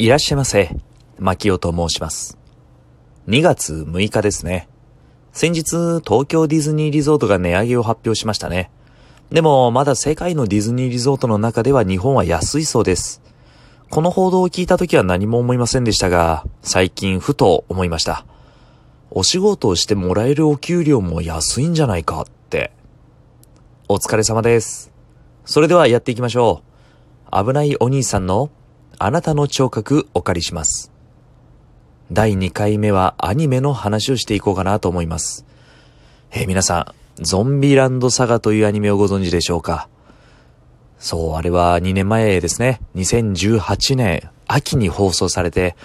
いらっしゃいませ。マキオと申します。2月6日ですね。先日、東京ディズニーリゾートが値上げを発表しましたね。でも、まだ世界のディズニーリゾートの中では日本は安いそうです。この報道を聞いた時は何も思いませんでしたが、最近ふと思いました。お仕事をしてもらえるお給料も安いんじゃないかって。お疲れ様です。それではやっていきましょう。危ないお兄さんのあなたの聴覚お借りします。第2回目はアニメの話をしていこうかなと思います。えー皆さん、ゾンビランドサガというアニメをご存知でしょうか？そう、あれは2年前ですね。2018年秋に放送されて、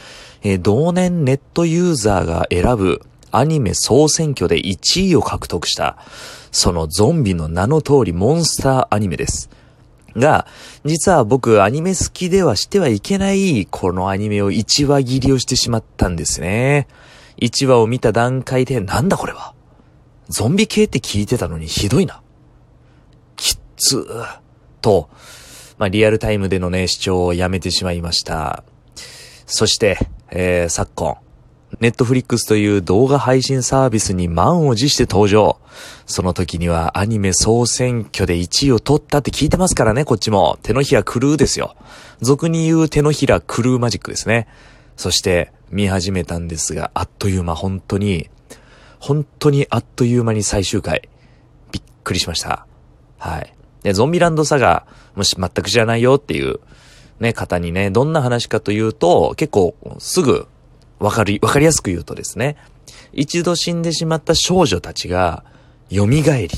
えー同年ネットユーザーが選ぶアニメ総選挙で1位を獲得した、そのゾンビの名の通りモンスターアニメです。が、実は僕アニメ好きではしてはいけないこのアニメを1話切りをしてしまったんですね。1話を見た段階でなんだこれはゾンビ系って聞いてたのにひどいな。きっつー。と、まあ、リアルタイムでのね、視聴をやめてしまいました。そして、えー、昨今、ネットフリックスという動画配信サービスに満を持して登場。その時にはアニメ総選挙で1位を取ったって聞いてますからね、こっちも。手のひら狂うですよ。俗に言う手のひら狂うマジックですね。そして、見始めたんですが、あっという間、本当に、本当にあっという間に最終回。びっくりしました。はい。で、ゾンビランドサガ、もし全く知らないよっていう、ね、方にね、どんな話かというと、結構、すぐ、わかり、わかりやすく言うとですね、一度死んでしまった少女たちが、蘇り、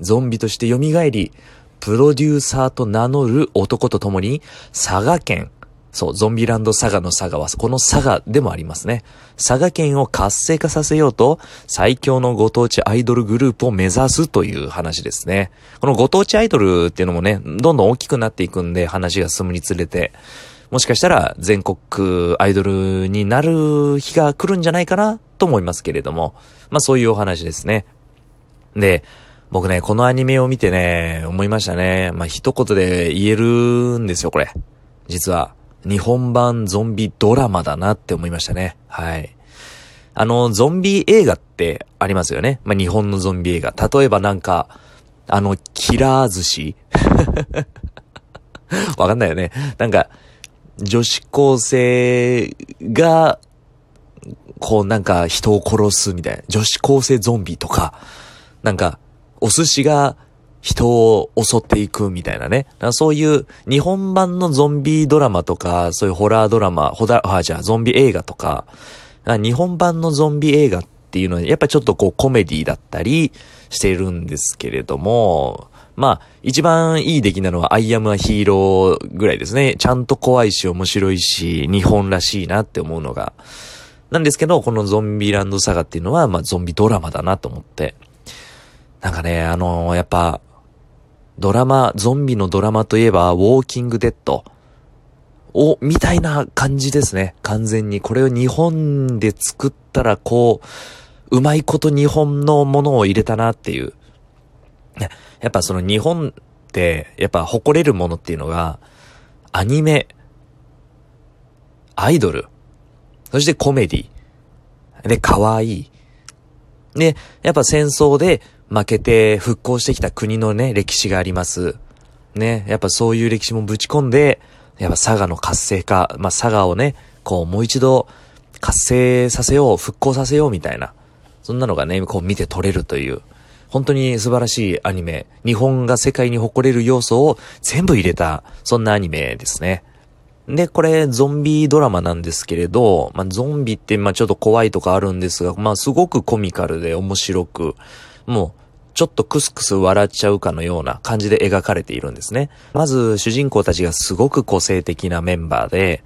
ゾンビとして蘇り、プロデューサーと名乗る男と共に、佐賀県、そう、ゾンビランド佐賀の佐賀は、この佐賀でもありますね。佐賀県を活性化させようと、最強のご当地アイドルグループを目指すという話ですね。このご当地アイドルっていうのもね、どんどん大きくなっていくんで、話が進むにつれて、もしかしたら全国アイドルになる日が来るんじゃないかなと思いますけれども、まあそういうお話ですね。で、僕ね、このアニメを見てね、思いましたね。まあ一言で言えるんですよ、これ。実は。日本版ゾンビドラマだなって思いましたね。はい。あの、ゾンビ映画ってありますよね。まあ日本のゾンビ映画。例えばなんか、あの、キラー寿司 わかんないよね。なんか、女子高生が、こうなんか人を殺すみたいな。女子高生ゾンビとか、なんか、お寿司が人を襲っていくみたいなね。そういう日本版のゾンビドラマとか、そういうホラードラマ、ホラー、あ、じゃあゾンビ映画とか、あ日本版のゾンビ映画っていうのはやっぱちょっとこうコメディだったりしてるんですけれども、まあ、一番いい出来なのはアイアムアヒーローぐらいですね。ちゃんと怖いし面白いし、日本らしいなって思うのが。なんですけど、このゾンビランドサガっていうのは、まあゾンビドラマだなと思って。なんかね、あのーやっぱ、ドラマ、ゾンビのドラマといえば、ウォーキングデッド。を、みたいな感じですね。完全に。これを日本で作ったら、こう、うまいこと日本のものを入れたなっていう。やっぱその日本って、やっぱ誇れるものっていうのが、アニメ、アイドル、そしてコメディ、で、可愛い。で、やっぱ戦争で負けて復興してきた国のね、歴史があります。ね、やっぱそういう歴史もぶち込んで、やっぱ佐賀の活性化、まあ、佐賀をね、こうもう一度活性させよう、復興させようみたいな。そんなのがね、こう見て取れるという。本当に素晴らしいアニメ。日本が世界に誇れる要素を全部入れた、そんなアニメですね。で、これ、ゾンビドラマなんですけれど、まあ、ゾンビって、まあ、ちょっと怖いとかあるんですが、まあ、すごくコミカルで面白く、もう、ちょっとクスクス笑っちゃうかのような感じで描かれているんですね。まず、主人公たちがすごく個性的なメンバーで、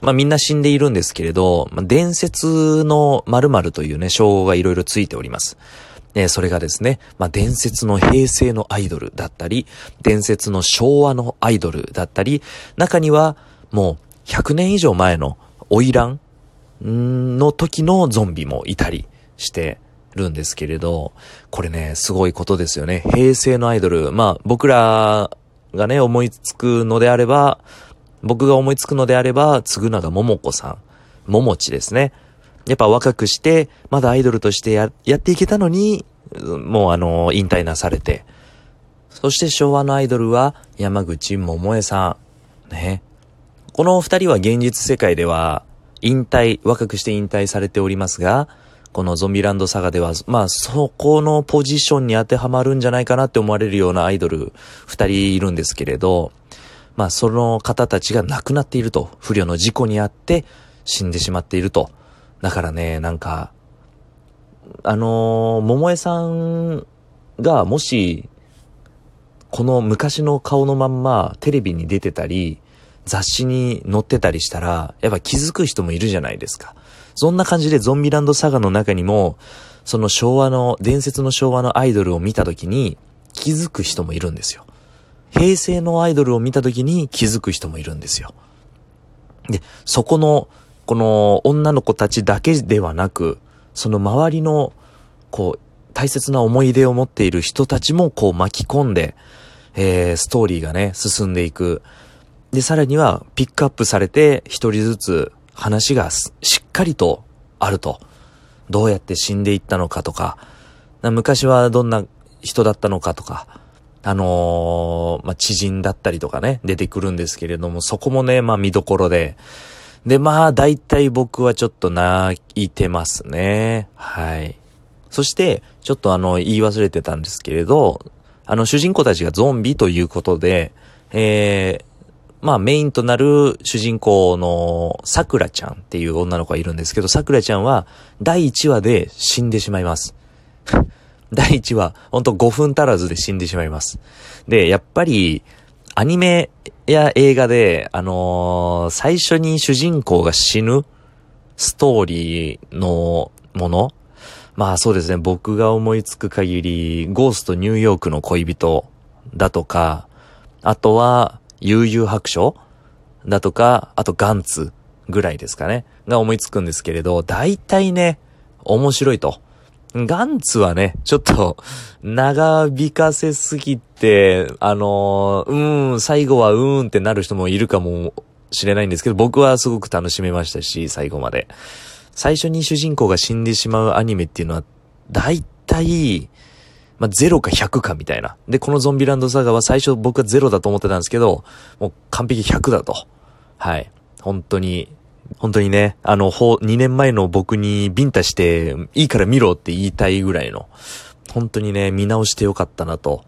まあみんな死んでいるんですけれど、まあ、伝説の〇〇というね、称号がいろいろついております。えーそれがですね、まあ、伝説の平成のアイドルだったり、伝説の昭和のアイドルだったり、中にはもう100年以上前の花魁の時のゾンビもいたりしてるんですけれど、これね、すごいことですよね。平成のアイドル。まあ、僕らがね、思いつくのであれば、僕が思いつくのであれば、つぐながももこさん。ももちですね。やっぱ若くして、まだアイドルとしてや、やっていけたのに、もうあの、引退なされて。そして昭和のアイドルは山口百恵さん。ね。この二人は現実世界では引退、若くして引退されておりますが、このゾンビランドサガでは、まあそこのポジションに当てはまるんじゃないかなって思われるようなアイドル二人いるんですけれど、まあその方たちが亡くなっていると、不慮の事故にあって死んでしまっていると。だからね、なんか、あのー、桃江さんがもし、この昔の顔のまんまテレビに出てたり、雑誌に載ってたりしたら、やっぱ気づく人もいるじゃないですか。そんな感じでゾンビランドサガの中にも、その昭和の、伝説の昭和のアイドルを見た時に気づく人もいるんですよ。平成のアイドルを見た時に気づく人もいるんですよ。で、そこの、この女の子たちだけではなく、その周りの、こう、大切な思い出を持っている人たちもこう巻き込んで、えー、ストーリーがね、進んでいく。で、さらには、ピックアップされて、一人ずつ話がしっかりとあると。どうやって死んでいったのかとか、昔はどんな人だったのかとか、あのー、まあ、知人だったりとかね、出てくるんですけれども、そこもね、まあ、見どころで、で、まあ、大体僕はちょっと泣いてますね。はい。そして、ちょっとあの、言い忘れてたんですけれど、あの、主人公たちがゾンビということで、えー、まあメインとなる主人公の桜ちゃんっていう女の子がいるんですけど、桜ちゃんは第1話で死んでしまいます。第1話、ほんと5分足らずで死んでしまいます。で、やっぱり、アニメや映画で、あのー、最初に主人公が死ぬストーリーのもの。まあそうですね、僕が思いつく限り、ゴーストニューヨークの恋人だとか、あとは、悠々白書だとか、あとガンツぐらいですかね、が思いつくんですけれど、大体ね、面白いと。ガンツはね、ちょっと、長引かせすぎて、あのー、うーん、最後はうーんってなる人もいるかもしれないんですけど、僕はすごく楽しめましたし、最後まで。最初に主人公が死んでしまうアニメっていうのは、大体、まあ、0か100かみたいな。で、このゾンビランドサガは最初僕は0だと思ってたんですけど、もう完璧100だと。はい。本当に本当にね、あの、ほ2年前の僕にビンタして、いいから見ろって言いたいぐらいの、本当にね、見直してよかったなと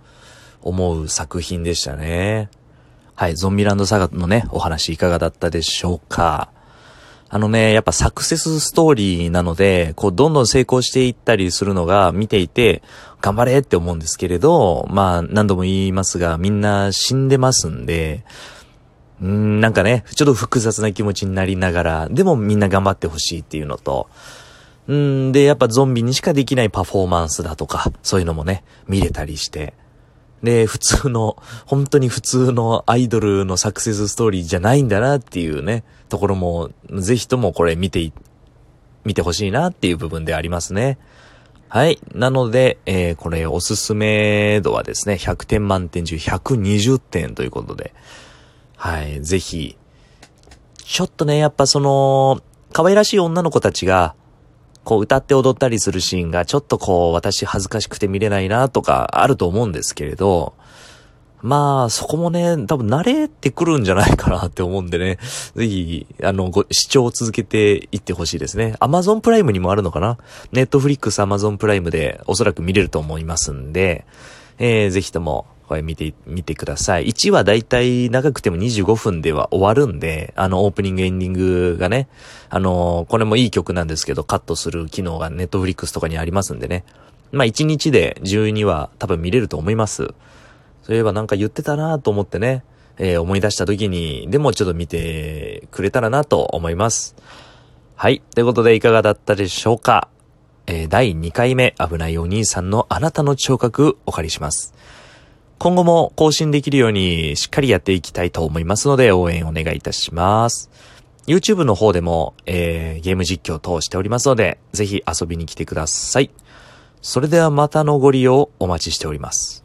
思う作品でしたね。はい、ゾンビランドサガのね、お話いかがだったでしょうかあのね、やっぱサクセスストーリーなので、こう、どんどん成功していったりするのが見ていて、頑張れって思うんですけれど、まあ、何度も言いますが、みんな死んでますんで、うん、なんかね、ちょっと複雑な気持ちになりながら、でもみんな頑張ってほしいっていうのと、うんで、やっぱゾンビにしかできないパフォーマンスだとか、そういうのもね、見れたりして。で、普通の、本当に普通のアイドルのサクセスストーリーじゃないんだなっていうね、ところも、ぜひともこれ見て、見てほしいなっていう部分でありますね。はい。なので、えー、これおすすめ度はですね、100点満点中120点ということで、はい、ぜひ、ちょっとね、やっぱその、可愛らしい女の子たちが、こう歌って踊ったりするシーンがちょっとこう私恥ずかしくて見れないなとかあると思うんですけれど、まあ、そこもね、多分慣れてくるんじゃないかなって思うんでね、ぜひ、あの、ご、視聴を続けていってほしいですね。アマゾンプライムにもあるのかな？ネットフリックスアマゾンプライムでおそらく見れると思いますんで、えー、ぜひともこれ見て、見てください。1話だいたい長くても25分では終わるんで、あの、オープニングエンディングがね、あの、これもいい曲なんですけど、カットする機能がネットフリックスとかにありますんでね。まあ、1日で12話多分見れると思います。そういえばなんか言ってたなと思ってね、えー、思い出した時に、でもちょっと見てくれたらなと思います。はい。ということでいかがだったでしょうか？えー、第2回目、危ないお兄さんのあなたの聴覚お借りします。今後も更新できるようにしっかりやっていきたいと思いますので応援お願いいたします。YouTube の方でも、えー、ゲーム実況等しておりますので、ぜひ遊びに来てください。それではまたのご利用お待ちしております。